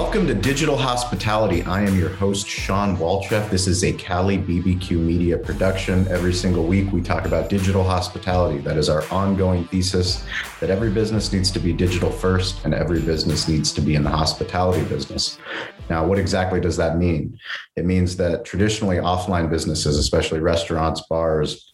Welcome to Digital Hospitality. I am your host, Shawn Walchef. This is a Cali BBQ media production. Every single week, we talk about digital hospitality. That is our ongoing thesis that every business needs to be digital first and every business needs to be in the hospitality business. Now, what exactly does that mean? It means that traditionally offline businesses, especially restaurants, bars,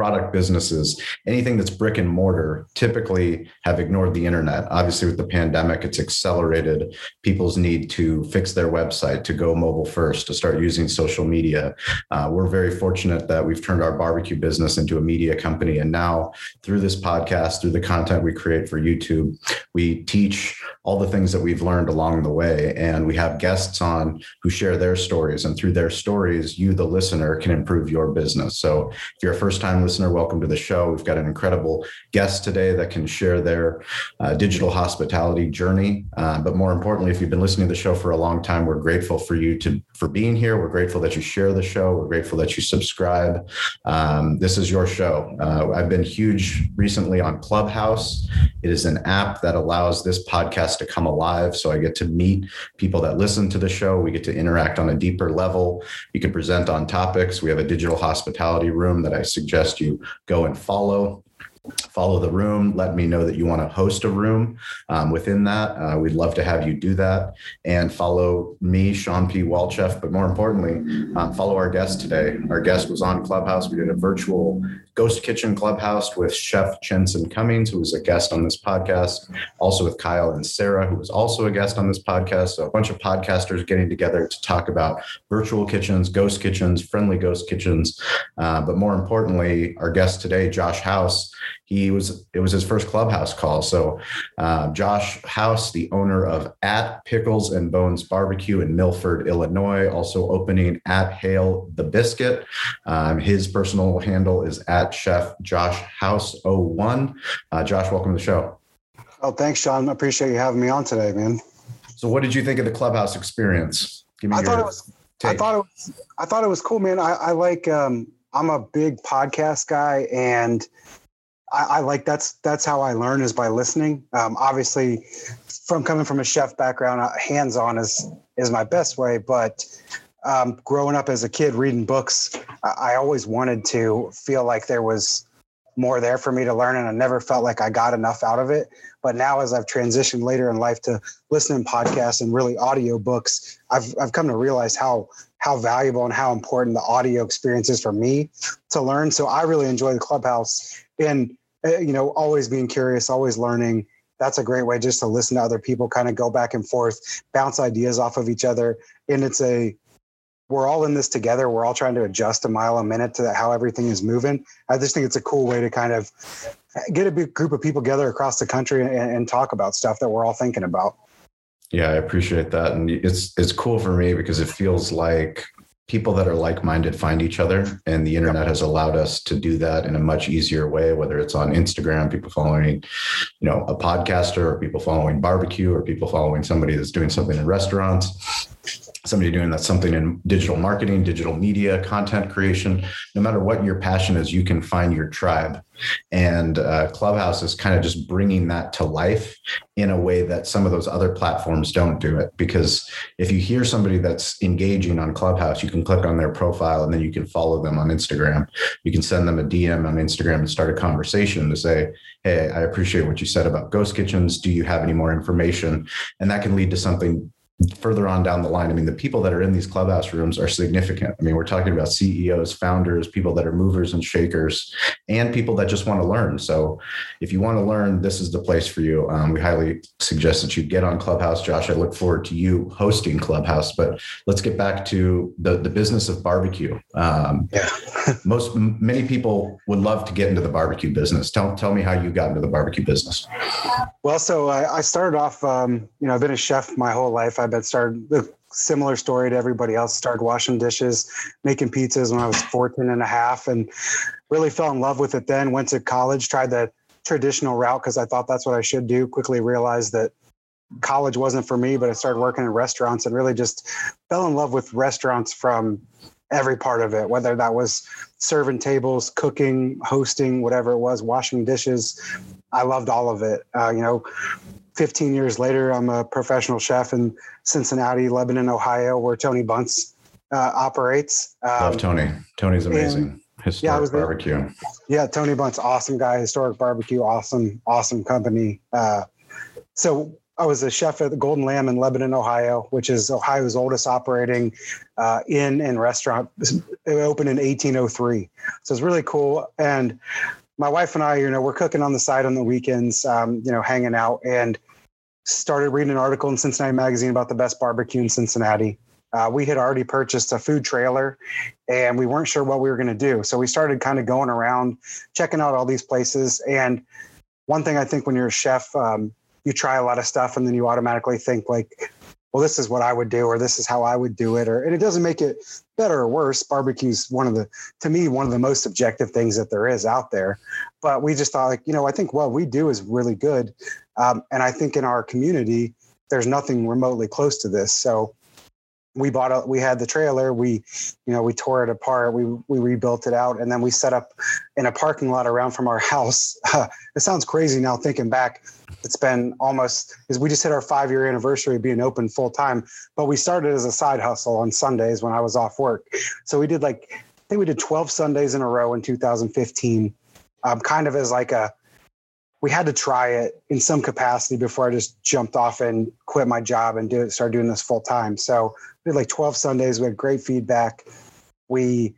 product businesses, anything that's brick and mortar, typically have ignored the internet. Obviously, with the pandemic, it's accelerated people's need to fix their website, to go mobile first, to start using social media. Uh, we're very fortunate that we've turned our barbecue business into a media company. And now, through this podcast, through the content we create for YouTube, we teach all the things that we've learned along the way. And we have guests on who share their stories. And through their stories, you, the listener, can improve your business. So if you're a first time listener, welcome to the show. We've got an incredible guest today that can share their uh, digital hospitality journey. Uh, but more importantly, if you've been listening to the show for a long time, we're grateful for you to for being here. We're grateful that you share the show. We're grateful that you subscribe. Um, this is your show. Uh, I've been huge recently on Clubhouse. It is an app that allows this podcast to come alive. So I get to meet people that listen to the show. We get to interact on a deeper level. You can present on topics. We have a digital hospitality room that I suggest you go and follow follow the room. Let me know that you want to host a room um, within that. Uh, we'd love to have you do that. And follow me shawn p. Walchef but more importantly um, follow our guest today. Our guest was on clubhouse. We did a virtual ghost kitchen clubhouse with chef jensen cummings who was a guest on this podcast also with kyle and sarah who was also a guest on this podcast. So a bunch of podcasters getting together to talk about virtual kitchens ghost kitchens friendly ghost kitchens. Uh, but more importantly our guest today josh house he was it was his first clubhouse call. So uh, josh house the owner of at pickles and bones barbecue in milford illinois also opening at hail the biscuit. Um, his personal handle is at chef josh house 01 uh, josh welcome to the show. Oh thanks shawn. I appreciate you having me on today man. So what did you think of the clubhouse experience? Give me I thought it was take. I thought it was I thought it was cool, man. I, I like um, I'm a big podcast guy, and I, I, like that's that's how I learn is by listening. Um, obviously, from coming from a chef background, uh, hands on is is my best way. But um, growing up as a kid reading books, I, I always wanted to feel like there was more there for me to learn, and I never felt like I got enough out of it. But now, as I've transitioned later in life to listening podcasts and really audio books, I've I've come to realize how how valuable and how important the audio experience is for me to learn. So I really enjoy the clubhouse and Uh, you know, always being curious, always learning. That's a great way just to listen to other people, kind of go back and forth, bounce ideas off of each other. And it's a, we're all in this together. We're all trying to adjust a mile a minute to how everything is moving. I just think it's a cool way to kind of get a big group of people together across the country and, and talk about stuff that we're all thinking about. Yeah, I appreciate that, and it's it's cool for me because it feels like people that are like-minded find each other and the internet has allowed us to do that in a much easier way whether it's on instagram people following you know a podcaster or people following barbecue or people following somebody that's doing something in restaurants somebody doing that something in digital marketing, digital media, content creation, no matter what your passion is, you can find your tribe. And uh, Clubhouse is kind of just bringing that to life in a way that some of those other platforms don't do it. Because if you hear somebody that's engaging on Clubhouse, you can click on their profile and then you can follow them on Instagram. You can send them a DM on Instagram and start a conversation to say, Hey, I appreciate what you said about ghost kitchens. Do you have any more information? And that can lead to something further on down the line, I mean, the people that are in these clubhouse rooms are significant. I mean, we're talking about CEOs, founders, people that are movers and shakers, and people that just want to learn. So, if you want to learn, this is the place for you. Um, we highly suggest that you get on Clubhouse. Josh, I look forward to you hosting Clubhouse. But let's get back to the the business of barbecue. Um, yeah. most many people would love to get into the barbecue business. Tell tell me how you got into the barbecue business. Well, so I, I started off. Um, you know, I've been a chef my whole life. I've been started a similar story to everybody else. Started washing dishes, making pizzas when I was 14 and a half, and really fell in love with it. Then went to college, tried the traditional route because I thought that's what I should do. Quickly realized that college wasn't for me, but I started working in restaurants and really just fell in love with restaurants from every part of it, whether that was serving tables, cooking, hosting, whatever it was, washing dishes. I loved all of it. Uh, you know, 15 years later, I'm a professional chef in Cincinnati, Lebanon, Ohio, where Tony Bunce uh, operates. Um, Love Tony. Tony's amazing. Historic yeah, I was barbecue. There. Yeah, Tony Bunce, awesome guy. Historic barbecue, awesome, awesome company. Uh, so I was a chef at the Golden Lamb in Lebanon, Ohio, which is Ohio's oldest operating uh, inn and restaurant. It opened in 1803, so it's really cool. And my wife and I, you know, we're cooking on the side on the weekends, um, you know, hanging out, and started reading an article in Cincinnati Magazine about the best barbecue in Cincinnati. Uh, we had already purchased a food trailer and we weren't sure what we were going to do. So we started kind of going around, checking out all these places. And one thing I think when you're a chef, um, you try a lot of stuff and then you automatically think like well this is what i would do or this is how i would do it or and it doesn't make it better or worse. Barbecue's one of the to me one of the most objective things that there is out there. But we just thought like you know i think what we do is really good. Um, and i think in our community there's nothing remotely close to this. So we bought a we had the trailer we you know we tore it apart we we rebuilt it out and then we set up in a parking lot around from our house. It sounds crazy now thinking back. It's been almost is we just hit our five year anniversary being open full time but we started as a side hustle on sundays when i was off work. So we did like i think we did 12 sundays in a row in 2015 um, kind of as like a we had to try it in some capacity before I just jumped off and quit my job and do it, started doing this full time. So we had like 12 Sundays. We had great feedback. We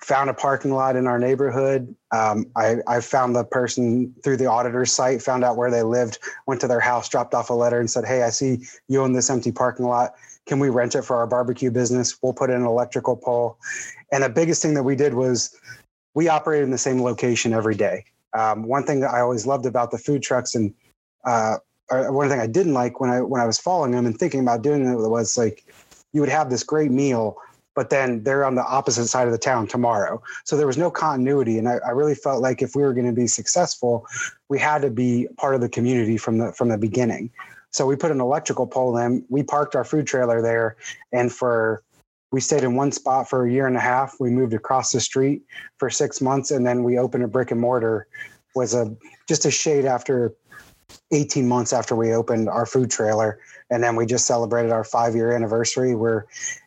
found a parking lot in our neighborhood. Um, I, I found the person through the auditor's site, found out where they lived, went to their house, dropped off a letter and said, Hey, I see you own this empty parking lot. Can we rent it for our barbecue business? We'll put in an electrical pole. And the biggest thing that we did was we operated in the same location every day. Um, one thing that I always loved about the food trucks and uh, one thing I didn't like when I when I was following them and thinking about doing it was like you would have this great meal, but then they're on the opposite side of the town tomorrow. So there was no continuity, and I, I really felt like if we were going to be successful, we had to be part of the community from the from the beginning. So we put an electrical pole in. We parked our food trailer there, and for we stayed in one spot for a year and a half. We moved across the street for six months, and then we opened a brick and mortar. Was a just a shade after 18 months after we opened our food trailer, and then we just celebrated our five year anniversary. We're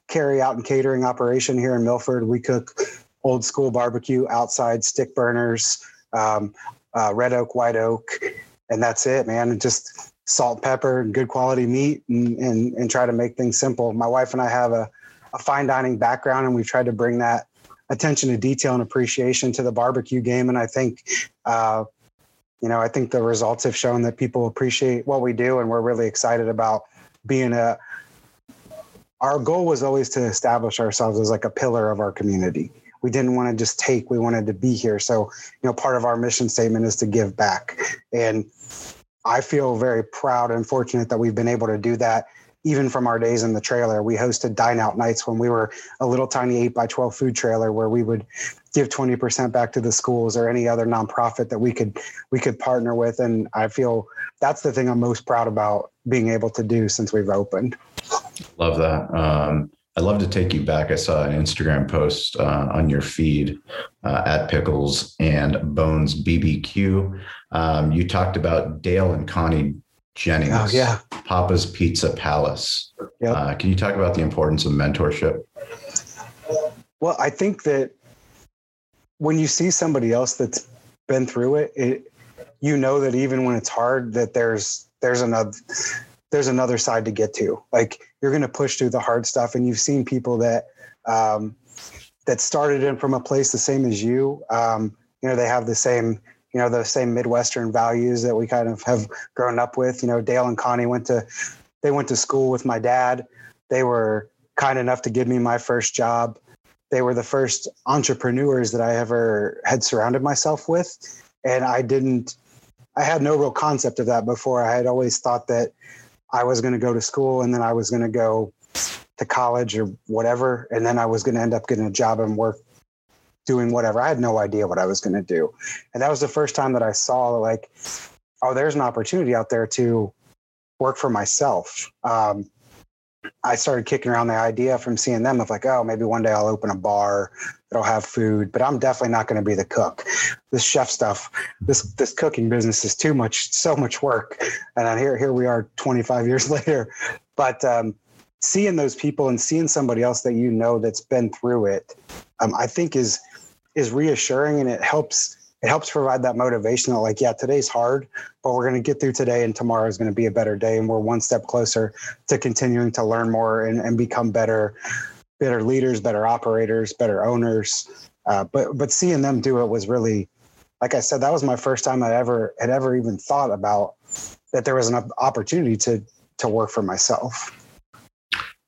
carry out and catering operation here in Milford. We cook old school barbecue outside stick burners, um, uh, red oak, white oak, and that's it, man. Just salt, pepper, and good quality meat, and, and and try to make things simple. My wife and I have a a fine dining background, and we've tried to bring that attention to detail and appreciation to the barbecue game. And I think, uh, you know, I think the results have shown that people appreciate what we do, and we're really excited about being a. Our goal was always to establish ourselves as like a pillar of our community. We didn't want to just take; we wanted to be here. So, you know, part of our mission statement is to give back, and I feel very proud and fortunate that we've been able to do that even from our days in the trailer, we hosted dine out nights when we were a little tiny eight by 12 food trailer where we would give 20% back to the schools or any other nonprofit that we could, we could partner with. And I feel that's the thing I'm most proud about being able to do since we've opened. Love that. Um, I'd love to take you back. I saw an Instagram post uh, on your feed uh, at Pickles and Bones BBQ. Um, you talked about Dale and Connie Jennings. Oh, yeah. Papa's Pizza Palace. Yep. Uh, can you talk about the importance of mentorship? Well, I think that when you see somebody else that's been through it, it you know that even when it's hard, that there's there's another there's another side to get to. Like you're going to push through the hard stuff, and you've seen people that um, that started in from a place the same as you. Um, you know, they have the same you know the same midwestern values that we kind of have grown up with. You know dale and connie went to they went to school with my dad. They were kind enough to give me my first job. They were the first entrepreneurs that i ever had surrounded myself with. And i didn't i had no real concept of that before. I had always thought that i was going to go to school and then i was going to go to college or whatever. And then i was going to end up getting a job and work doing whatever. I had no idea what I was going to do. And that was the first time that I saw like, oh, there's an opportunity out there to work for myself. Um, I started kicking around the idea from seeing them of like, oh, maybe one day I'll open a bar that'll have food, but I'm definitely not going to be the cook. This chef stuff, this this cooking business is too much, so much work. And here here we are, 25 years later. But um, seeing those people and seeing somebody else that you know that's been through it, um, I think is is reassuring and it helps it helps provide that motivation that like yeah today's hard but we're going to get through today and tomorrow is going to be a better day. And we're one step closer to continuing to learn more and, and become better better leaders better operators better owners. Uh, but but seeing them do it was really like i said that was my first time i ever had ever even thought about that there was an opportunity to to work for myself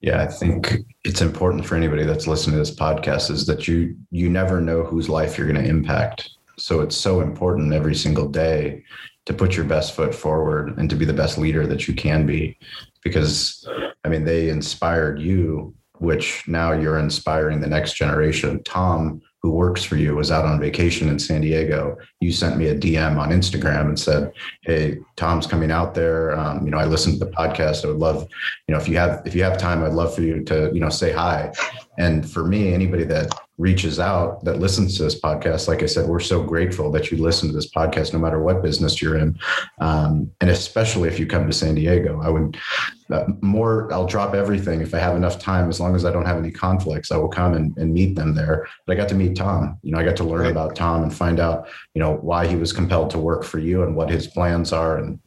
yeah, I think it's important for anybody that's listening to this podcast is that you you never know whose life you're going to impact. So it's so important every single day to put your best foot forward and to be the best leader that you can be because I mean they inspired you which now you're inspiring the next generation. Tom who works for you was out on vacation in San Diego, you sent me a DM on Instagram and said, "Hey, Tom's coming out there. Um, you know, I listened to the podcast. I would love, you know, if you have if you have time, I'd love for you to, you know, say hi." And for me, anybody that reaches out that listens to this podcast, like I said, we're so grateful that you listen to this podcast, no matter what business you're in, um, and especially if you come to San Diego. I would uh, more. I'll drop everything if I have enough time, as long as I don't have any conflicts. I will come and, and meet them there. But I got to meet Tom. You know, I got to learn right. about Tom and find out, you know, why he was compelled to work for you and what his plans are, and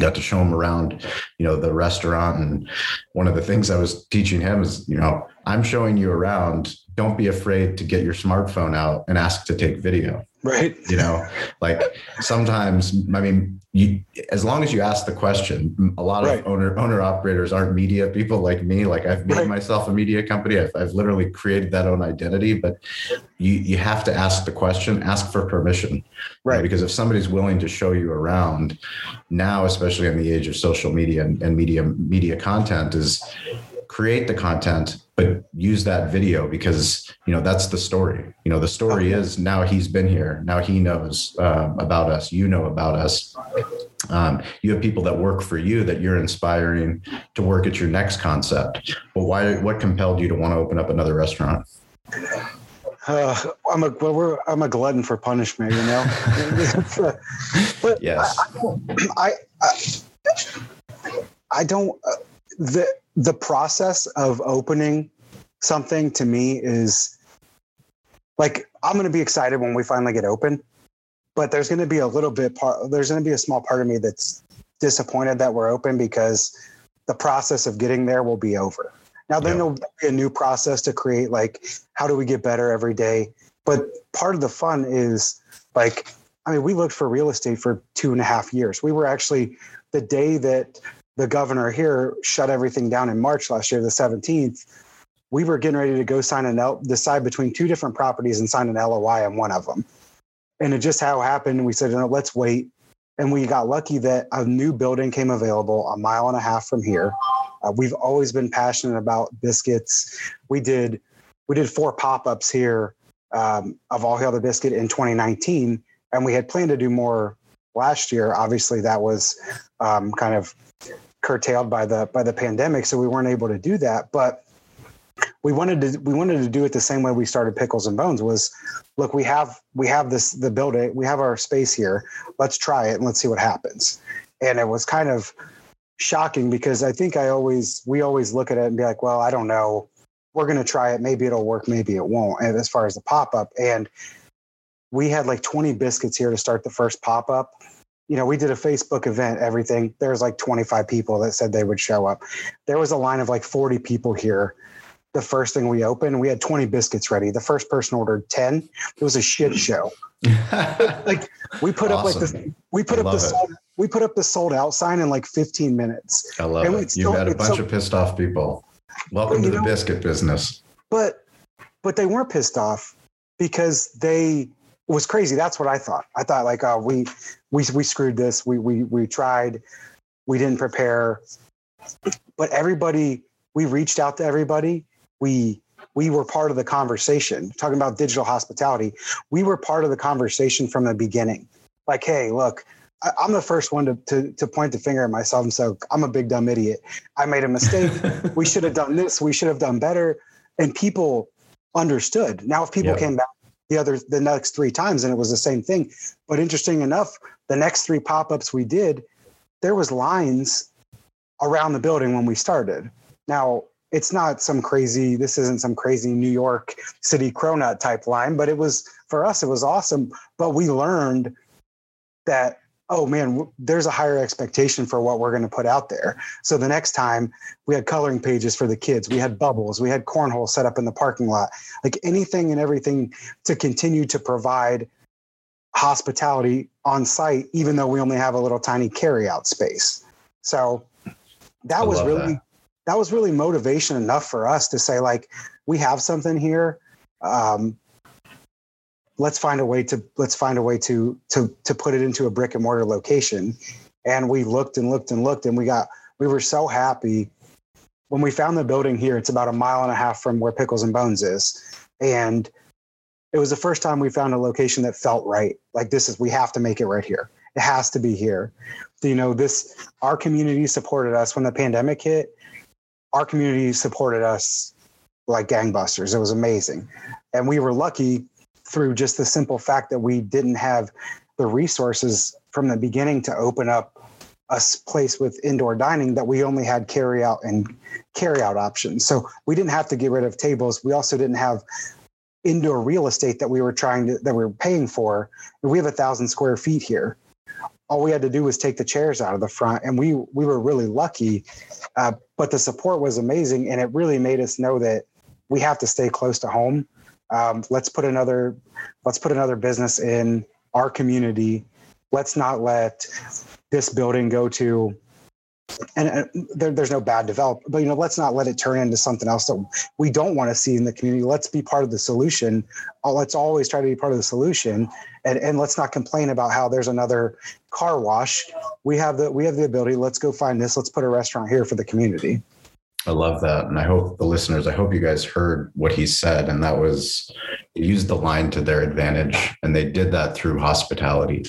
got to show him around, you know, the restaurant. And one of the things I was teaching him is, you know, I'm showing you around. Don't be afraid to get your smartphone out and ask to take video. Right. You know, like sometimes, I mean, you, as long as you ask the question, a lot right. of owner, owner operators aren't media people like me. Like I've made right. myself a media company. I've, I've literally created that own identity, but you, you have to ask the question, ask for permission. Right. right. Because if somebody's willing to show you around now, especially in the age of social media and, and media, media content is create the content but use that video because you know that's the story. You know the story is now he's been here. Now he knows uh, about us. You know about us. Um, you have people that work for you that you're inspiring to work at your next concept. But why what compelled you to want to open up another restaurant? Uh, I'm a well, we're, I'm a glutton for punishment, you know. but yes, I I, I, I don't. Uh, the the process of opening something to me is like I'm going to be excited when we finally get open, but there's going to be a little bit part. There's going to be a small part of me that's disappointed that we're open because the process of getting there will be over. Now then yeah. there'll be a new process to create like how do we get better every day. But part of the fun is like I mean we looked for real estate for two and a half years. We were actually the day that the governor here shut everything down in March last year, the 17th, we were getting ready to go sign an L, decide between two different properties and sign an LOI on one of them. And it just how happened. We said, let's wait. And we got lucky that a new building came available a mile and a half from here. Uh, we've always been passionate about biscuits. We did we did four pop-ups here um, of all hail the biscuit in 2019, and we had planned to do more last year. Obviously, that was um, kind of curtailed by the by the pandemic, so we weren't able to do that. But we wanted to we wanted to do it the same way we started Pickles and Bones. Was look, we have we have this the building, we have our space here. Let's try it and let's see what happens. And it was kind of shocking because I think I always we always look at it and be like, well, I don't know. We're going to try it. Maybe it'll work. Maybe it won't. And as far as the pop up, and we had like 20 biscuits here to start the first pop up you know, we did a Facebook event, everything. There was like 25 people that said they would show up. There was a line of like 40 people here. The first thing we opened, we had 20 biscuits ready. The first person ordered 10. It was a shit show. like we put awesome. up like this, we put I up the sold, we put up the sold out sign in like 15 minutes. I love and it. Still, You've had a bunch so, of pissed off people. Welcome to the know, biscuit business. But but they weren't pissed off because they it was crazy. That's what I thought. I thought like, oh, we we we screwed this. We we we tried. We didn't prepare. But everybody, we reached out to everybody. We we were part of the conversation. Talking about digital hospitality, we were part of the conversation from the beginning. Like, hey, look, I, am the first one to, to, to point the finger at myself and say, I'm a big dumb idiot. I made a mistake. we should have done this. We should have done better. And people understood. Now, if people came back the other the next three times and it was the same thing, but interesting enough, the next three pop ups we did, there was lines around the building when we started. Now, it's not some crazy this isn't some crazy new york city cronut type line but it was for us it was awesome but we learned that oh man there's a higher expectation for what we're going to put out there. So the next time we had coloring pages for the kids we had bubbles we had cornhole set up in the parking lot like anything and everything to continue to provide hospitality on site even though we only have a little tiny carry out space. So that I was really that. that was really motivation enough for us to say like we have something here um, let's find a way to let's find a way to to to put it into a brick and mortar location. And we looked and looked and looked and we got we were so happy. When we found the building here it's about a mile and a half from where pickles and bones is. And it was the first time we found a location that felt right. Like this is we have to make it right here. It has to be here. You know this our community supported us. When the pandemic hit our community supported us like gangbusters. It was amazing. And we were lucky through just the simple fact that we didn't have the resources from the beginning to open up a place with indoor dining that we only had carry out and carry out options. So we didn't have to get rid of tables. We also didn't have indoor real estate that we were trying to that we were paying for. We have a thousand square feet here all we had to do was take the chairs out of the front and we we were really lucky uh, but the support was amazing and it really made us know that we have to stay close to home um, let's put another let's put another business in our community let's not let this building go to and there, there's no bad develop, but you know, let's not let it turn into something else that we don't want to see in the community. Let's be part of the solution. Uh, let's always try to be part of the solution, and and let's not complain about how there's another car wash. We have the we have the ability. Let's go find this. Let's put a restaurant here for the community. I love that. And I hope the listeners, I hope you guys heard what he said. And that was use the line to their advantage. And they did that through hospitality.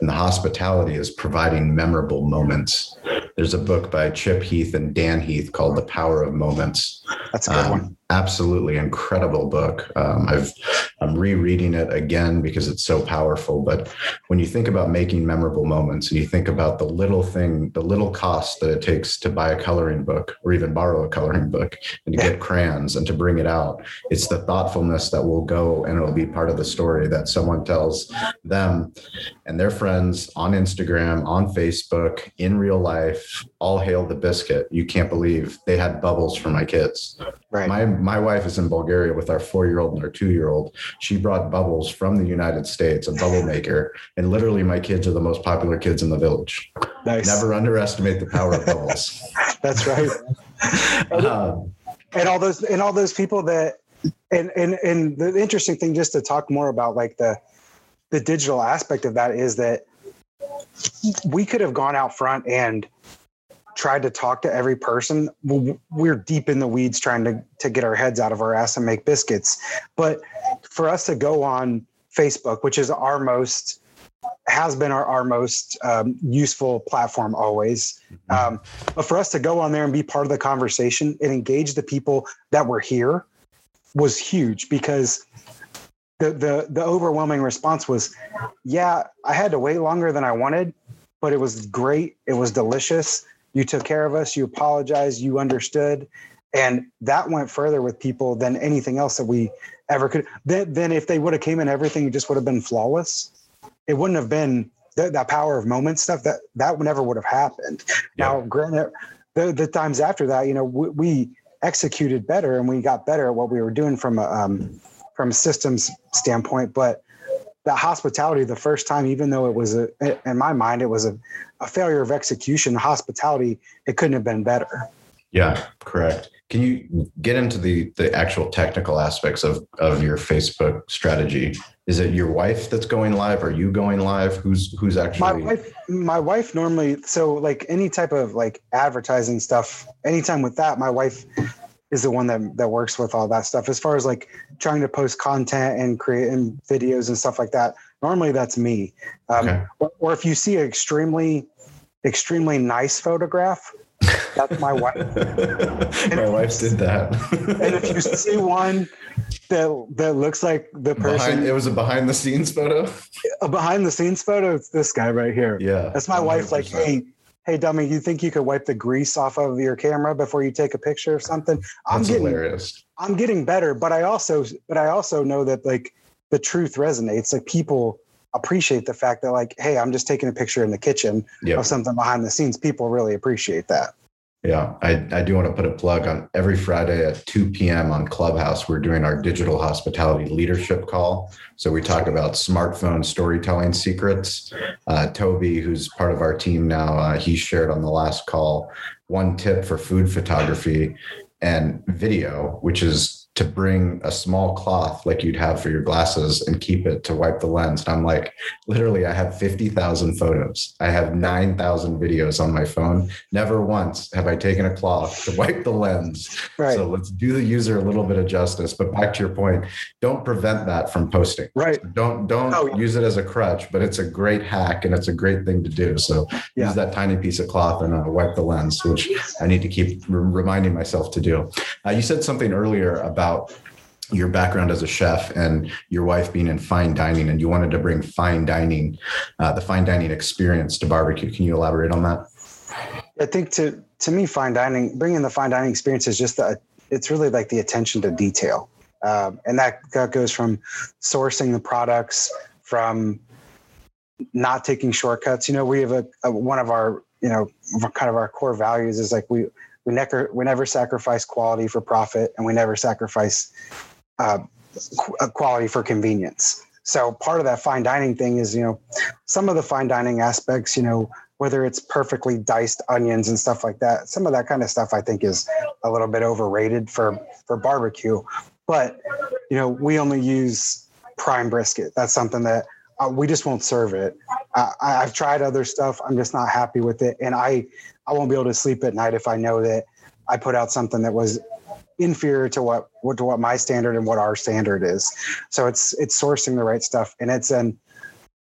And the hospitality is providing memorable moments. There's a book by Chip Heath and Dan Heath called The Power of Moments. That's a good um, one absolutely incredible book. Um, I've I'm rereading it again because it's so powerful. But when you think about making memorable moments, and you think about the little thing, the little cost that it takes to buy a coloring book or even borrow a coloring book and to get crayons and to bring it out, it's the thoughtfulness that will go and it'll be part of the story that someone tells them and their friends on Instagram, on Facebook, in real life. All hail the biscuit! You can't believe they had bubbles for my kids. Right. My my wife is in Bulgaria with our four year old and our two year old. She brought bubbles from the United States, a bubble maker, and literally my kids are the most popular kids in the village. Nice. Never underestimate the power of bubbles. That's right. um, and all those and all those people that and and and the interesting thing just to talk more about like the the digital aspect of that is that we could have gone out front and tried to talk to every person. We're deep in the weeds trying to, to get our heads out of our ass and make biscuits. But for us to go on Facebook, which is our most has been our, our most um, useful platform always. Mm-hmm. Um, but for us to go on there and be part of the conversation and engage the people that were here was huge because the the the overwhelming response was, yeah, I had to wait longer than I wanted, but it was great. It was delicious you took care of us, you apologized, you understood. And that went further with people than anything else that we ever could. Then, then if they would have came in, everything just would have been flawless. It wouldn't have been th- that power of moment stuff that that never would have happened. Yeah. Now, granted, the, the times after that, you know, we, we, executed better and we got better at what we were doing from a um, from a systems standpoint. But that hospitality the first time, even though it was a, in my mind, it was a, a failure of execution. Hospitality, it couldn't have been better. Yeah, correct. Can you get into the the actual technical aspects of of your Facebook strategy? Is it your wife that's going live? Are you going live? Who's who's actually my wife? My wife normally so like any type of like advertising stuff. Anytime with that, my wife is the one that that works with all that stuff. As far as like trying to post content and creating videos and stuff like that, normally that's me. Um, okay. or, or if you see an extremely, extremely nice photograph, that's my wife. my wife did that. and if you see one that that looks like the person, behind, it was a behind the scenes photo. A behind the scenes photo. It's this guy right here. Yeah, that's my 100%. wife. Like, hey, hey, dummy, you think you could wipe the grease off of your camera before you take a picture of something? I'm that's getting, hilarious. I'm getting better, but I also, but I also know that like the truth resonates. Like people appreciate the fact that like, hey, I'm just taking a picture in the kitchen yep. of something behind the scenes. People really appreciate that. Yeah, I, I do want to put a plug on every Friday at 2 p.m. on Clubhouse. We're doing our digital hospitality leadership call. So we talk about smartphone storytelling secrets. Uh, Toby, who's part of our team now, uh, he shared on the last call one tip for food photography and video, which is to bring a small cloth like you'd have for your glasses and keep it to wipe the lens. And I'm like, literally, I have 50,000 photos. I have 9,000 videos on my phone. Never once have I taken a cloth to wipe the lens. Right. So let's do the user a little bit of justice. But back to your point, don't prevent that from posting. Right. So don't don't oh, yeah. use it as a crutch, but it's a great hack and it's a great thing to do. So yeah. use that tiny piece of cloth and uh, wipe the lens, which I need to keep reminding myself to do. Uh, you said something earlier about about your background as a chef and your wife being in fine dining and you wanted to bring fine dining uh, the fine dining experience to barbecue. Can you elaborate on that? I think to to me fine dining bringing the fine dining experience is just that it's really like the attention to detail. Um, and that, that goes from sourcing the products from not taking shortcuts. You know we have a, a one of our you know kind of our core values is like we we never we never sacrifice quality for profit, and we never sacrifice uh, uh, quality for convenience. So part of that fine dining thing is, you know, some of the fine dining aspects, you know, whether it's perfectly diced onions and stuff like that, some of that kind of stuff I think is a little bit overrated for for barbecue. But you know, we only use prime brisket. That's something that uh, we just won't serve it. I, I've tried other stuff. I'm just not happy with it, and I I won't be able to sleep at night if I know that I put out something that was inferior to what, what to what my standard and what our standard is. So it's it's sourcing the right stuff, and it's an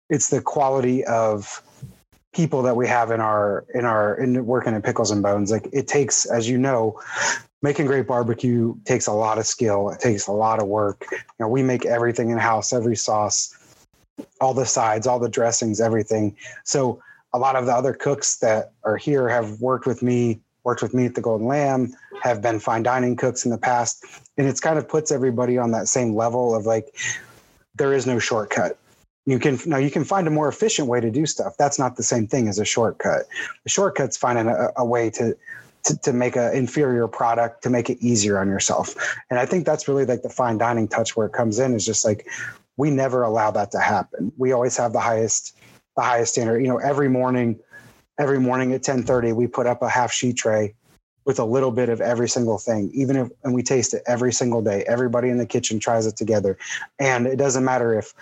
it's the quality of people that we have in our in our in working at pickles and bones like it takes as you know making great barbecue takes a lot of skill it takes a lot of work you know we make everything in house every sauce all the sides, all the dressings, everything. So a lot of the other cooks that are here have worked with me, worked with me at the Golden Lamb, have been fine dining cooks in the past. And it's kind of puts everybody on that same level of like, there is no shortcut. You can now you can find a more efficient way to do stuff. That's not the same thing as a shortcut. The shortcut's finding a, a way to to, to make an inferior product to make it easier on yourself. And I think that's really like the fine dining touch where it comes in is just like we never allow that to happen. We always have the highest the highest standard. You know, every morning, every morning at 1030, we put up a half sheet tray with a little bit of every single thing, even if and we taste it every single day. Everybody in the kitchen tries it together. And it doesn't matter if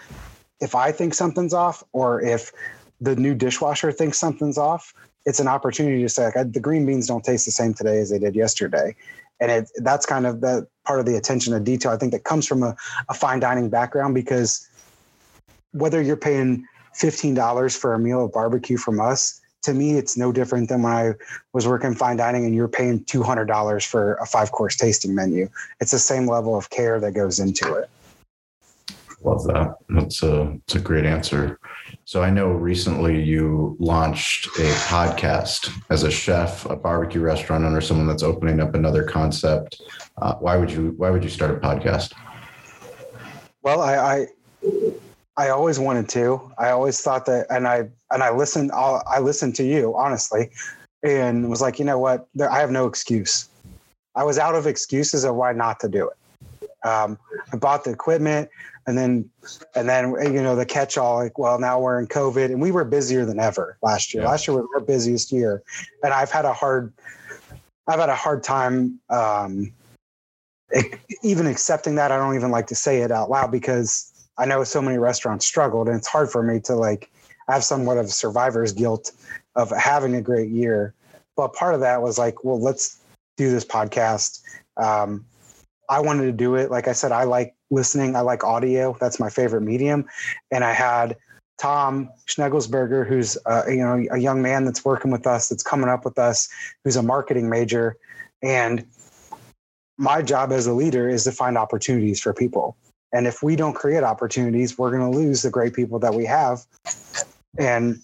if I think something's off or if the new dishwasher thinks something's off, it's an opportunity to say like the green beans don't taste the same today as they did yesterday and it that's kind of the part of the attention to detail i think that comes from a, a fine dining background because whether you're paying $15 for a meal of barbecue from us to me it's no different than when i was working fine dining and you're paying $200 for a five course tasting menu. It's the same level of care that goes into it. Love that. That's a, that's a great answer so I know recently you launched a podcast as a chef, a barbecue restaurant owner, someone that's opening up another concept. Uh, why would you Why would you start a podcast? Well, I, I I always wanted to. I always thought that, and I and I listened. I listened to you honestly, and was like, you know what? I have no excuse. I was out of excuses of why not to do it. Um, I bought the equipment and then and then you know the catch all like well now we're in covid and we were busier than ever last year. Yeah. last year was our busiest year. And i've had a hard i've had a hard time um, even accepting that. I don't even like to say it out loud because i know so many restaurants struggled and it's hard for me to like have somewhat of survivor's guilt of having a great year. But part of that was like well let's do this podcast. Um, i wanted to do it like i said i like listening. I like audio. That's my favorite medium. And I had Tom Schnegelsberger, who's uh, you know a young man that's working with us, that's coming up with us, who's a marketing major, and my job as a leader is to find opportunities for people. And if we don't create opportunities, we're going to lose the great people that we have. And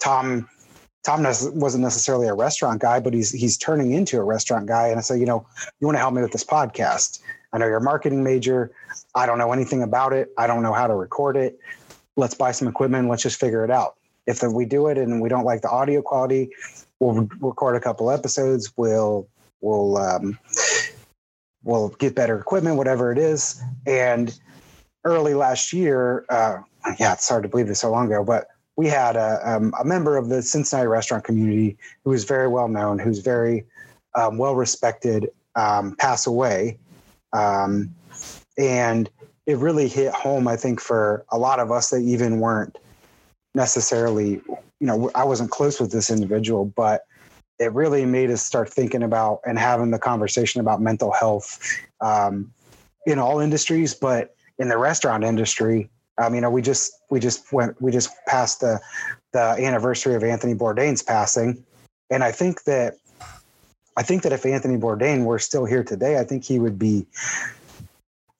Tom Tom wasn't necessarily a restaurant guy, but he's he's turning into a restaurant guy. And I said, you know, you want to help me with this podcast? I know you're a marketing major. I don't know anything about it. I don't know how to record it. Let's buy some equipment. Let's just figure it out. If we do it and we don't like the audio quality, we'll record a couple episodes. We'll we'll um, we'll get better equipment, whatever it is. And early last year, uh, yeah, it's hard to believe this so long ago, but we had a, um, a member of the Cincinnati restaurant community who was very well known, who's very um, well respected, um, pass away. Um, and it really hit home, I think, for a lot of us that even weren't necessarily, you know, I wasn't close with this individual, but it really made us start thinking about and having the conversation about mental health um, in all industries, but in the restaurant industry. Um, you know, we just we just went we just passed the the anniversary of Anthony Bourdain's passing, and I think that I think that if Anthony Bourdain were still here today, I think he would be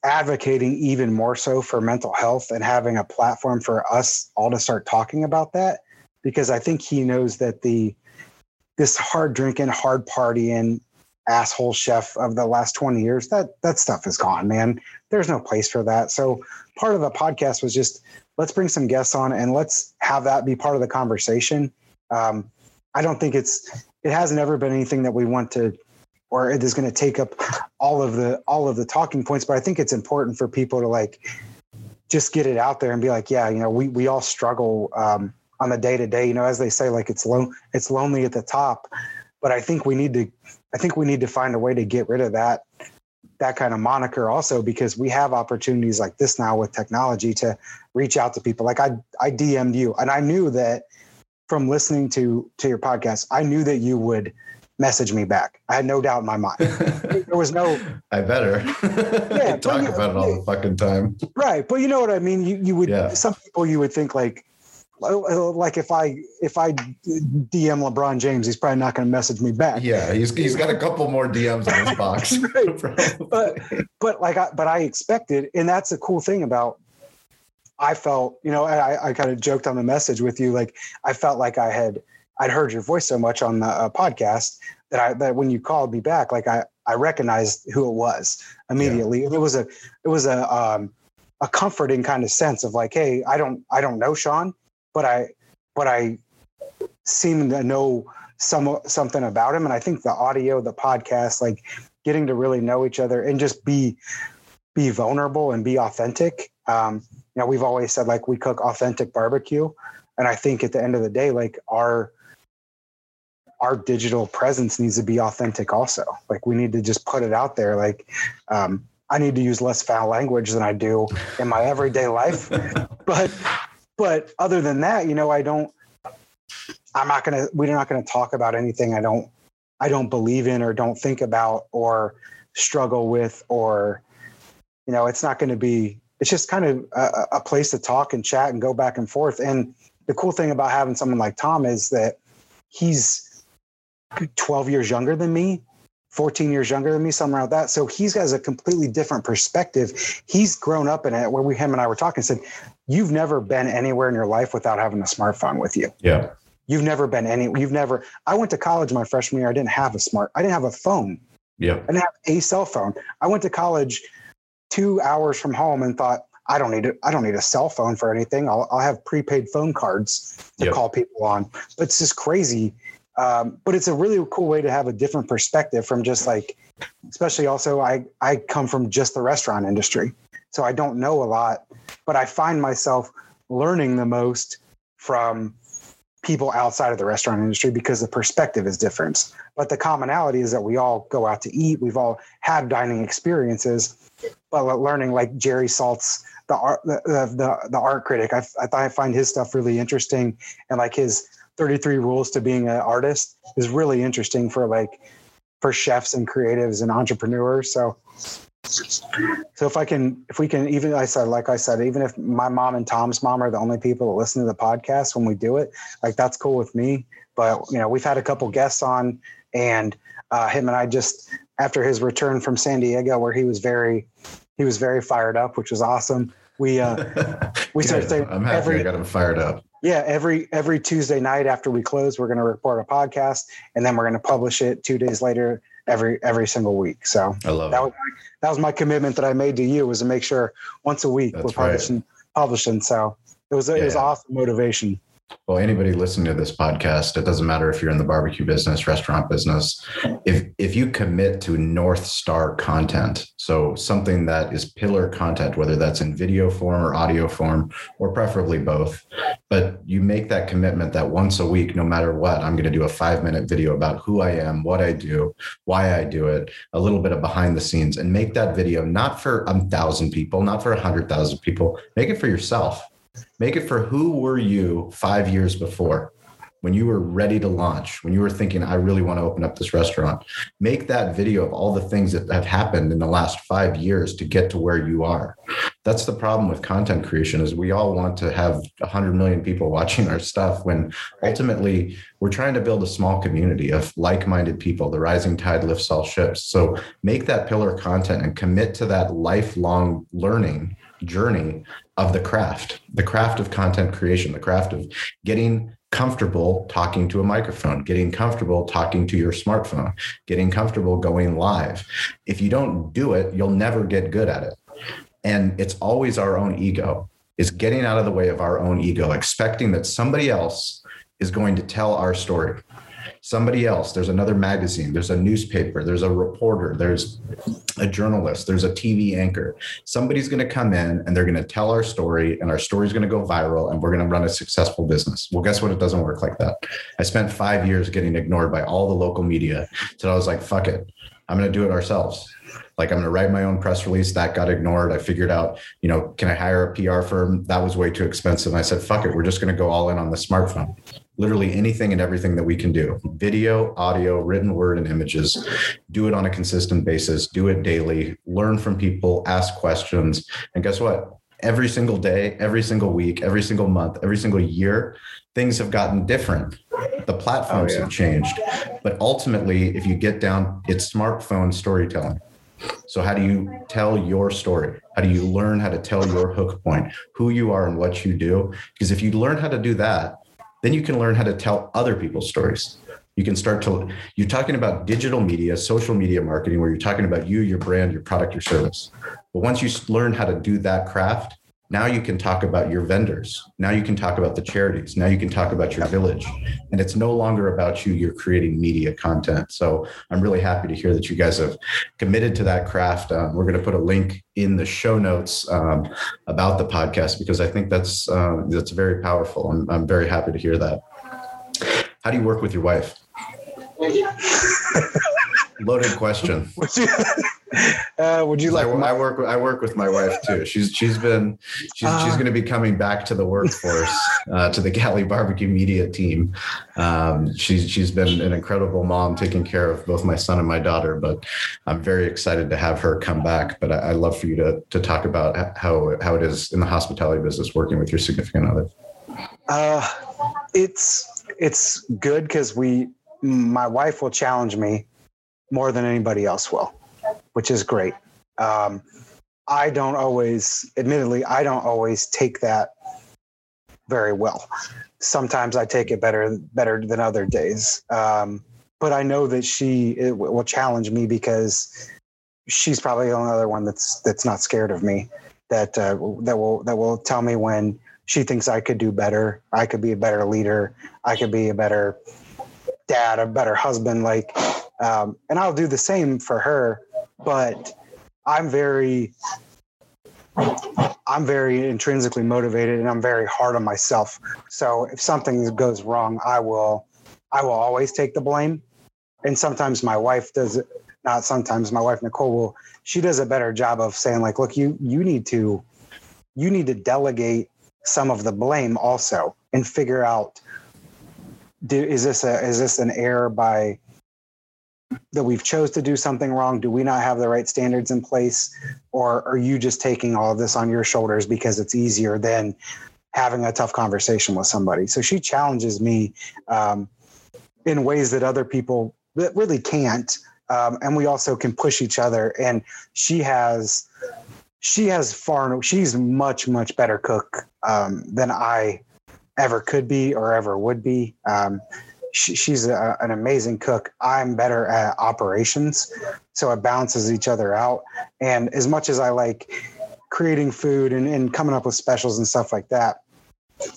advocating even more so for mental health and having a platform for us all to start talking about that because I think he knows that the this hard drinking, hard partying asshole chef of the last 20 years, that that stuff is gone, man. There's no place for that. So part of the podcast was just let's bring some guests on and let's have that be part of the conversation. Um, I don't think it's it hasn't ever been anything that we want to or it is going to take up all of the all of the talking points, but I think it's important for people to like just get it out there and be like, yeah, you know, we we all struggle um, on the day to day. You know, as they say, like it's lone, it's lonely at the top. But I think we need to, I think we need to find a way to get rid of that that kind of moniker also because we have opportunities like this now with technology to reach out to people. Like I I DM'd you and I knew that from listening to to your podcast, I knew that you would message me back. I had no doubt in my mind. there was no. I better. Yeah, talk about it all the fucking time. Right, but you know what I mean. You you would yeah. some people you would think like like if I if I DM LeBron James, he's probably not going to message me back. Yeah, he's he's got a couple more DMs in his box. but but like I, but I expected, and that's a cool thing about. I felt, you know, I, I kind of joked on the message with you, like I felt like I had I'd heard your voice so much on the uh, podcast that I that when you called me back, like I I recognized who it was immediately. Yeah. It was a it was a um a comforting kind of sense of like, hey, I don't I don't know Shawn but I but I seem to know some something about him, and I think the audio, the podcast, like getting to really know each other and just be be vulnerable and be authentic. Um, you know, we've always said like we cook authentic barbecue, and I think at the end of the day, like our our digital presence needs to be authentic also. Like we need to just put it out there. Like um, I need to use less foul language than I do in my everyday life, but but other than that, you know, I don't. I'm not gonna. We're not gonna talk about anything I don't. I don't believe in or don't think about or struggle with or, you know, it's not going to be. It's just kind of a, a place to talk and chat and go back and forth. And the cool thing about having someone like Tom is that he's 12 years younger than me 14 years younger than me, somewhere around that. So he's got a completely different perspective. He's grown up in it where we, him and I were talking, said, You've never been anywhere in your life without having a smartphone with you. Yeah. You've never been any, you've never, I went to college my freshman year. I didn't have a smart, I didn't have a phone. Yeah. I didn't have a cell phone. I went to college two hours from home and thought, I don't need it. I don't need a cell phone for anything. I'll, I'll have prepaid phone cards to yep. call people on. But it's just crazy um, but it's a really cool way to have a different perspective from just like, especially also I I come from just the restaurant industry, so I don't know a lot, but I find myself learning the most from people outside of the restaurant industry because the perspective is different. But the commonality is that we all go out to eat. We've all had dining experiences, but learning like Jerry Saltz, the art, the, the, the art critic, I, I, I find his stuff really interesting and like his 33 rules to being an artist is really interesting for like for chefs and creatives and entrepreneurs so So if I can, if we can, even I said, like I said, even if my mom and Tom's mom are the only people that listen to the podcast when we do it, like that's cool with me. But you know, we've had a couple guests on, and uh, him and I just after his return from San Diego, where he was very, he was very fired up, which was awesome. We uh, we started saying, I'm happy every, I got him fired up. Yeah, every every Tuesday night after we close, we're going to report a podcast, and then we're going to publish it two days later every every single week. So I love that it. was that was my commitment that I made to you was to make sure once a week That's we're publishing right. publishing. So it was yeah. it was awesome motivation. Well, anybody listening to this podcast, it doesn't matter if you're in the barbecue business, restaurant business. If if you commit to North Star content, so something that is pillar content, whether that's in video form or audio form, or preferably both, but you make that commitment that once a week, no matter what, I'm going to do a five minute video about who I am, what I do, why I do it, a little bit of behind the scenes, and make that video not for a thousand people, not for a hundred thousand people, make it for yourself Make it for who were you five years before when you were ready to launch, when you were thinking, I really want to open up this restaurant. Make that video of all the things that have happened in the last five years to get to where you are. That's the problem with content creation is we all want to have 100 million people watching our stuff when ultimately we're trying to build a small community of like-minded people. The rising tide lifts all ships. So make that pillar content and commit to that lifelong learning journey of the craft, the craft of content creation, the craft of getting comfortable talking to a microphone, getting comfortable talking to your smartphone, getting comfortable going live. If you don't do it, you'll never get good at it. And it's always our own ego, is getting out of the way of our own ego, expecting that somebody else is going to tell our story somebody else there's another magazine there's a newspaper there's a reporter there's a journalist there's a tv anchor. Somebody's going to come in and they're going to tell our story and our story is going to go viral and we're going to run a successful business. Well guess what? It doesn't work like that. I spent five years getting ignored by all the local media so i was like fuck it. I'm going to do it ourselves. Like i'm going to write my own press release. That got ignored. I figured out you know can i hire a pr firm? That was way too expensive. And i said fuck it. We're just going to go all in on the smartphone literally anything and everything that we can do video, audio, written word, and images. Do it on a consistent basis, do it daily, learn from people, ask questions. And guess what? Every single day, every single week, every single month, every single year, things have gotten different. The platforms oh, yeah. have changed. But ultimately, if you get down, it's smartphone storytelling. So, how do you tell your story? How do you learn how to tell your hook point, who you are and what you do? Because if you learn how to do that, then you can learn how to tell other people's stories. You can start to, you're talking about digital media, social media marketing, where you're talking about you, your brand, your product, your service. But once you learn how to do that craft, now you can talk about your vendors. Now you can talk about the charities. Now you can talk about your village. And it's no longer about you, you're creating media content. So I'm really happy to hear that you guys have committed to that craft. Um, we're going to put a link in the show notes um, about the podcast because I think that's uh, that's very powerful. I'm, I'm very happy to hear that. How do you work with your wife? Loaded question. Uh, would you like? I, I, work. I work with my wife too. She's she's been she's uh, she's going to be coming back to the workforce uh, to the Cali Barbecue Media team. Um, she's she's been an incredible mom, taking care of both my son and my daughter. But I'm very excited to have her come back. But I, I love for you to to talk about how how it is in the hospitality business working with your significant other. Uh, it's it's good because we my wife will challenge me more than anybody else will, which is great. Um, I don't always, admittedly, I don't always take that very well. Sometimes I take it better better than other days. Um, but I know that she will challenge me because she's probably the only other one that's that's not scared of me. That uh, that will that will tell me when she thinks I could do better. I could be a better leader. I could be a better dad, a better husband. Like um, and I'll do the same for her, but I'm very, I'm very intrinsically motivated and I'm very hard on myself. So if something goes wrong, I will, I will always take the blame. And sometimes my wife does it. Not sometimes my wife Nicole will. She does a better job of saying like, look, you you need to, you need to delegate some of the blame also and figure out do, is this a is this an error by that we've chose to do something wrong? Do we not have the right standards in place? Or are you just taking all of this on your shoulders because it's easier than having a tough conversation with somebody? So she challenges me um, in ways that other people really can't. Um, and we also can push each other. And she has, she has far, she's much, much better cook um, than I ever could be or ever would be. Um, she, she's a, an amazing cook. I'm better at operations, so it balances each other out. And as much as I like creating food and, and coming up with specials and stuff like that,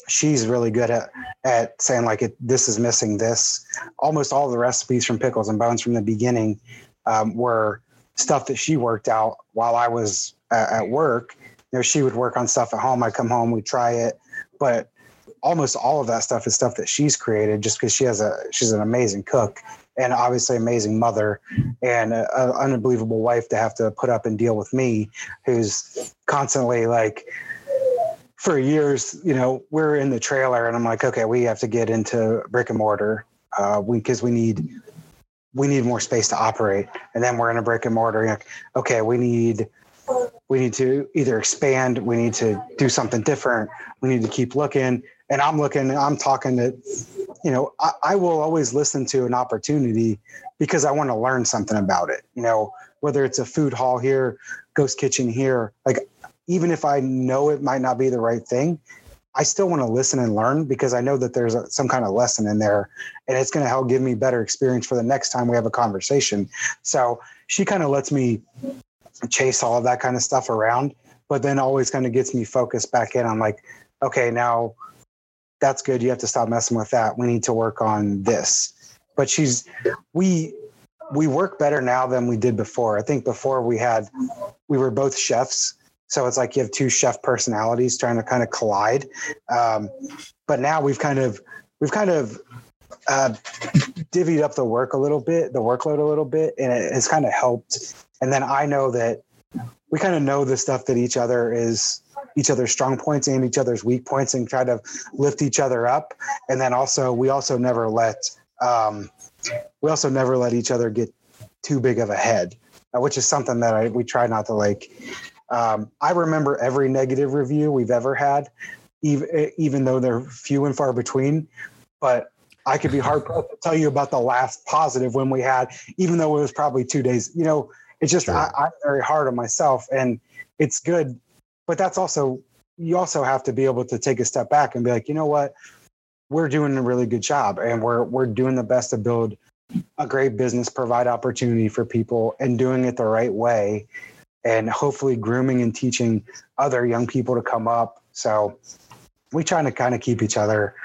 she's really good at at saying like it, this is missing this. Almost all the recipes from pickles and bones from the beginning um, were stuff that she worked out while I was uh, at work. You know, she would work on stuff at home. I'd come home, we'd try it, but almost all of that stuff is stuff that she's created just because she has a she's an amazing cook and obviously amazing mother and an unbelievable wife to have to put up and deal with me who's constantly like for years you know we're in the trailer and i'm like okay we have to get into brick and mortar uh, we because we need we need more space to operate. And then we're in a brick and mortar like, okay we need we need to either expand we need to do something different we need to keep looking and I'm looking, I'm talking to, you know, I, I will always listen to an opportunity because I want to learn something about it. You know, whether it's a food hall here, ghost kitchen here, like even if I know it might not be the right thing, I still want to listen and learn because I know that there's a, some kind of lesson in there and it's going to help give me better experience for the next time we have a conversation. So she kind of lets me chase all of that kind of stuff around, but then always kind of gets me focused back in on like, okay, now that's good. You have to stop messing with that. We need to work on this. But she's we we work better now than we did before. I think before we had we were both chefs. So it's like you have two chef personalities trying to kind of collide. Um, but now we've kind of we've kind of uh, divvied up the work a little bit, the workload a little bit, and it has kind of helped. And then I know that we kind of know the stuff that each other is each other's strong points and each other's weak points and try to lift each other up. And then also, we also never let um, we also never let each other get too big of a head, uh, which is something that I, we try not to like. Um, I remember every negative review we've ever had, even even though they're few and far between. But I could be hard pressed to tell you about the last positive when we had, even though it was probably two days. You know, it's just sure. I, I'm very hard on myself, and it's good but that's also you also have to be able to take a step back and be like, you know what, we're doing a really good job, and we're we're doing the best to build a great business, provide opportunity for people, and doing it the right way, and hopefully grooming and teaching other young people to come up. So we trying to kind of keep each other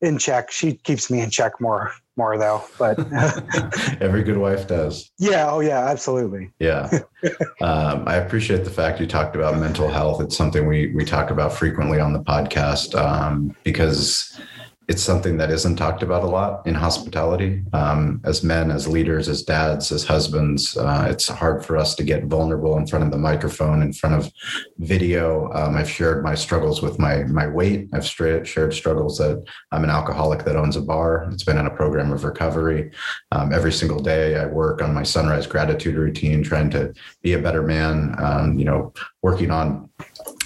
in check. She keeps me in check more more though, but every good wife does. Yeah. Oh yeah, absolutely. Yeah. um, I appreciate the fact you talked about mental health. It's something we, we talk about frequently on the podcast um, because it's something that isn't talked about a lot in hospitality. Um, as men, as leaders, as dads, as husbands, uh, it's hard for us to get vulnerable in front of the microphone, in front of video. Um, I've shared my struggles with my my weight. I've straight, shared struggles that I'm an alcoholic that owns a bar. It's been in a program of recovery. Um, every single day, I work on my sunrise gratitude routine, trying to be a better man. Um, you know, working on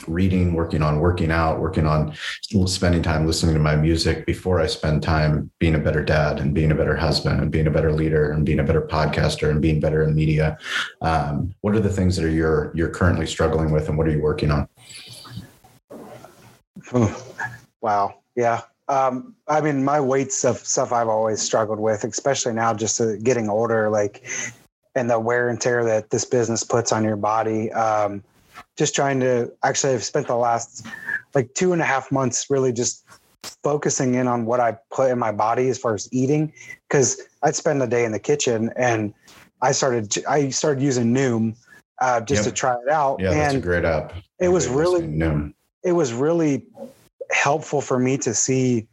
reading, working on working out, working on spending time listening to my music before I spend time being a better dad and being a better husband and being a better leader and being a better podcaster and being better in media. Um, what are the things that are you're you're currently struggling with, and what are you working on? wow, yeah. Um, I mean, my weight stuff stuff I've always struggled with, especially now, just uh, getting older, like and the wear and tear that this business puts on your body. Um, just trying to actually I've spent the last like two and a half months really just focusing in on what I put in my body as far as eating because I'd spend the day in the kitchen and I started I started using Noom uh, just yep. to try it out. Yeah, that's a great app. It was really Noom. It was really helpful for me to see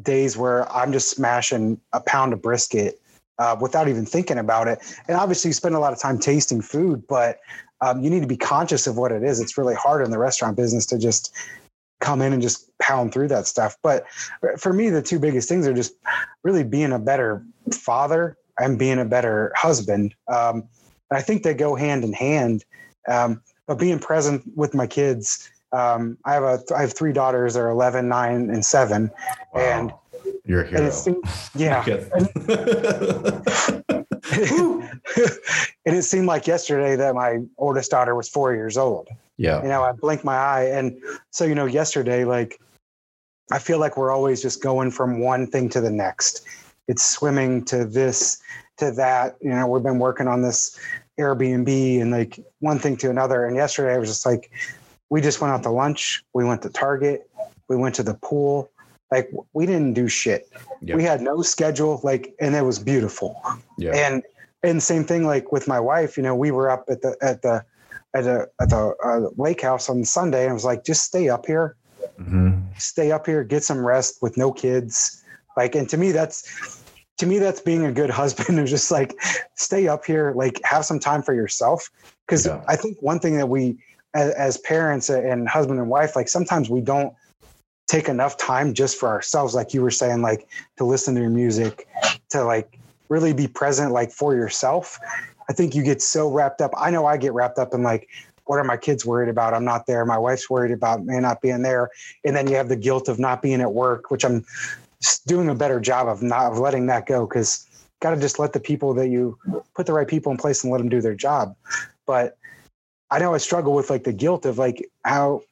days where I'm just smashing a pound of brisket uh, without even thinking about it. And obviously, you spend a lot of time tasting food, but um, you need to be conscious of what it is. It's really hard in the restaurant business to just come in and just pound through that stuff. But for me, the two biggest things are just really being a better father and being a better husband. Um, I think they go hand in hand. Um, but being present with my kids, um, I have a I have three daughters. They're 11, 9, and seven, wow. and you're a hero. And yeah. and it seemed like yesterday that my oldest daughter was four years old. Yeah. You know, I blinked my eye. And so, you know, yesterday, like, I feel like we're always just going from one thing to the next. It's swimming to this, to that. You know, we've been working on this Airbnb and like one thing to another. And yesterday I was just like, we just went out to lunch. We went to Target. We went to the pool. Like we didn't do shit. Yep. We had no schedule. Like, and it was beautiful. Yeah. And and same thing like with my wife. You know, we were up at the at the at the at the uh, lake house on Sunday, and I was like, just stay up here. Mm-hmm. Stay up here, get some rest with no kids. Like, and to me, that's to me that's being a good husband and just like stay up here like have some time for yourself because yeah. i think one thing that we as, as, parents and husband and wife like sometimes we don't take enough time just for ourselves like you were saying like to listen to your music to like really be present like for yourself i think you get so wrapped up. I know i get wrapped up in like what are my kids worried about? I'm not there. My wife's worried about me not being there. And then you have the guilt of not being at work which i'm doing a better job of not of letting that go because got to just let the people that you put the right people in place and let them do their job. But i know i struggle with like the guilt of like how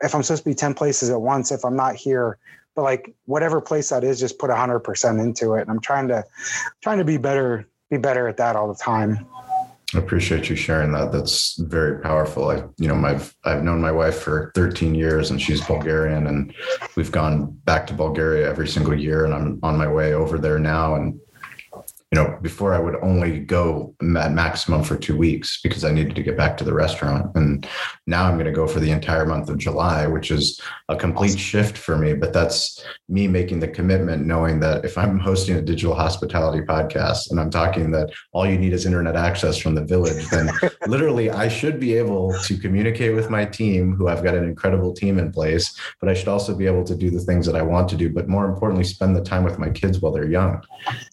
if i'm supposed to be 10 places at once if i'm not here but like whatever place that is just put 100% into it and i'm trying to trying to be better be better at that all the time I appreciate you sharing that. That's very powerful. I, you know, I've I've known my wife for 13 years, and she's Bulgarian, and we've gone back to Bulgaria every single year, and I'm on my way over there now. And you know, before I would only go at maximum for two weeks because I needed to get back to the restaurant. And now I'm going to go for the entire month of July, which is a complete shift for me. But that's me making the commitment, knowing that if I'm hosting a digital hospitality podcast and I'm talking that all you need is internet access from the village, then literally I should be able to communicate with my team, who I've got an incredible team in place, but I should also be able to do the things that I want to do. But more importantly, spend the time with my kids while they're young.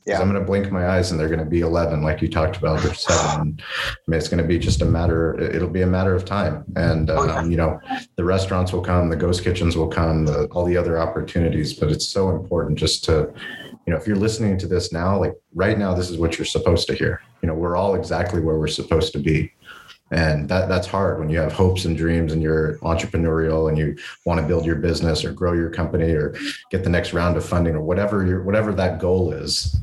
Yeah. I'm going to blink my eyes and they're going to be 11 like you talked about they're seven. I mean it's going to be just a matter it'll be a matter of time. And oh, um, you know the restaurants will come the ghost kitchens will come the, all the other opportunities but it's so important just to you know if you're listening to this now like right now this is what you're supposed to hear. You know we're all exactly where we're supposed to be. And that that's hard when you have hopes and dreams and you're entrepreneurial and you want to build your business or grow your company or get the next round of funding or whatever your whatever that goal is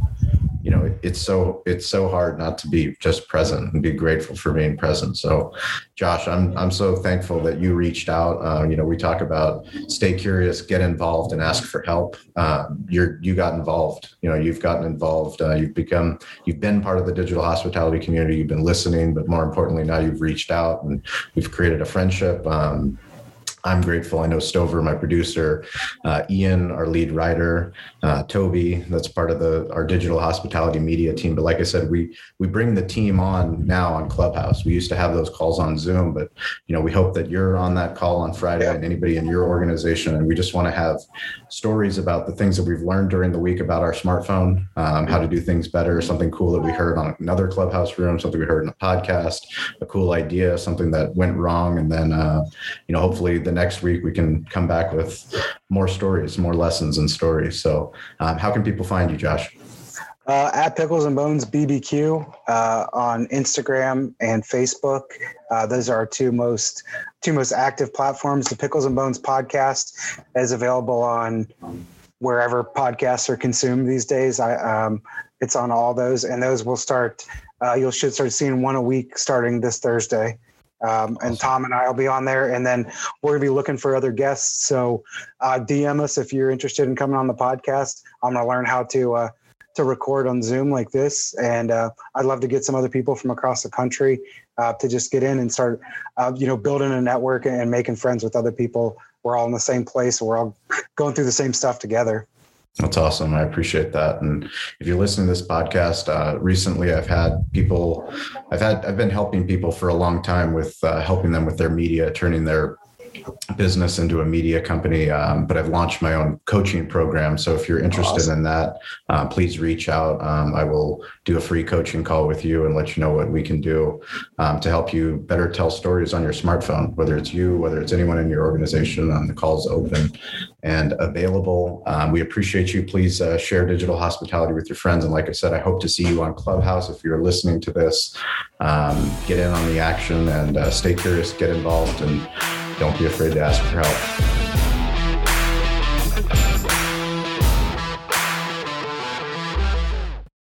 you know it's so it's so hard not to be just present and be grateful for being present. So josh i'm i'm so thankful that you reached out. Uh, you know we talk about stay curious get involved and ask for help. Um, you're you got involved. You know you've gotten involved. Uh, you've become you've been part of the digital hospitality community. You've been listening but more importantly now you've reached out and we've created a friendship. Um, I'm grateful. I know Stover, my producer, uh, Ian, our lead writer, uh, Toby, that's part of the our digital hospitality media team. But like I said, we we bring the team on now on Clubhouse. We used to have those calls on Zoom, but you know we hope that you're on that call on Friday and anybody in your organization. And we just want to have stories about the things that we've learned during the week about our smartphone, um, how to do things better, something cool that we heard on another Clubhouse room, something we heard in a podcast, a cool idea, something that went wrong, and then uh, you know hopefully the next week we can come back with more stories, more lessons and stories. So, um, how can people find you, Josh? Uh, at Pickles and Bones BBQ uh, on Instagram and Facebook. Uh, those are our two most two most active platforms. The Pickles and Bones podcast is available on wherever podcasts are consumed these days. I, um, it's on all those, and those will start. Uh, you should start seeing one a week starting this Thursday. Um, and Tom and I will be on there, and then we're gonna be looking for other guests. So uh, DM us if you're interested in coming on the podcast. I'm gonna learn how to uh, to record on Zoom like this, and uh, I'd love to get some other people from across the country uh, to just get in and start, uh, you know, building a network and making friends with other people. We're all in the same place. We're all going through the same stuff together. That's awesome. I appreciate that. And if you're listening to this podcast, uh, recently I've had people, I've had, I've been helping people for a long time with uh, helping them with their media, turning their business into a media company, um, but I've launched my own coaching program. So if you're interested awesome. in that, uh, please reach out. Um, I will do a free coaching call with you and let you know what we can do um, to help you better tell stories on your smartphone, whether it's you, whether it's anyone in your organization. The call's open and available. Um, we appreciate you. Please uh, share digital hospitality with your friends. And like I said, I hope to see you on Clubhouse if you're listening to this. Um, get in on the action and uh, stay curious, get involved, and don't be afraid to ask for help.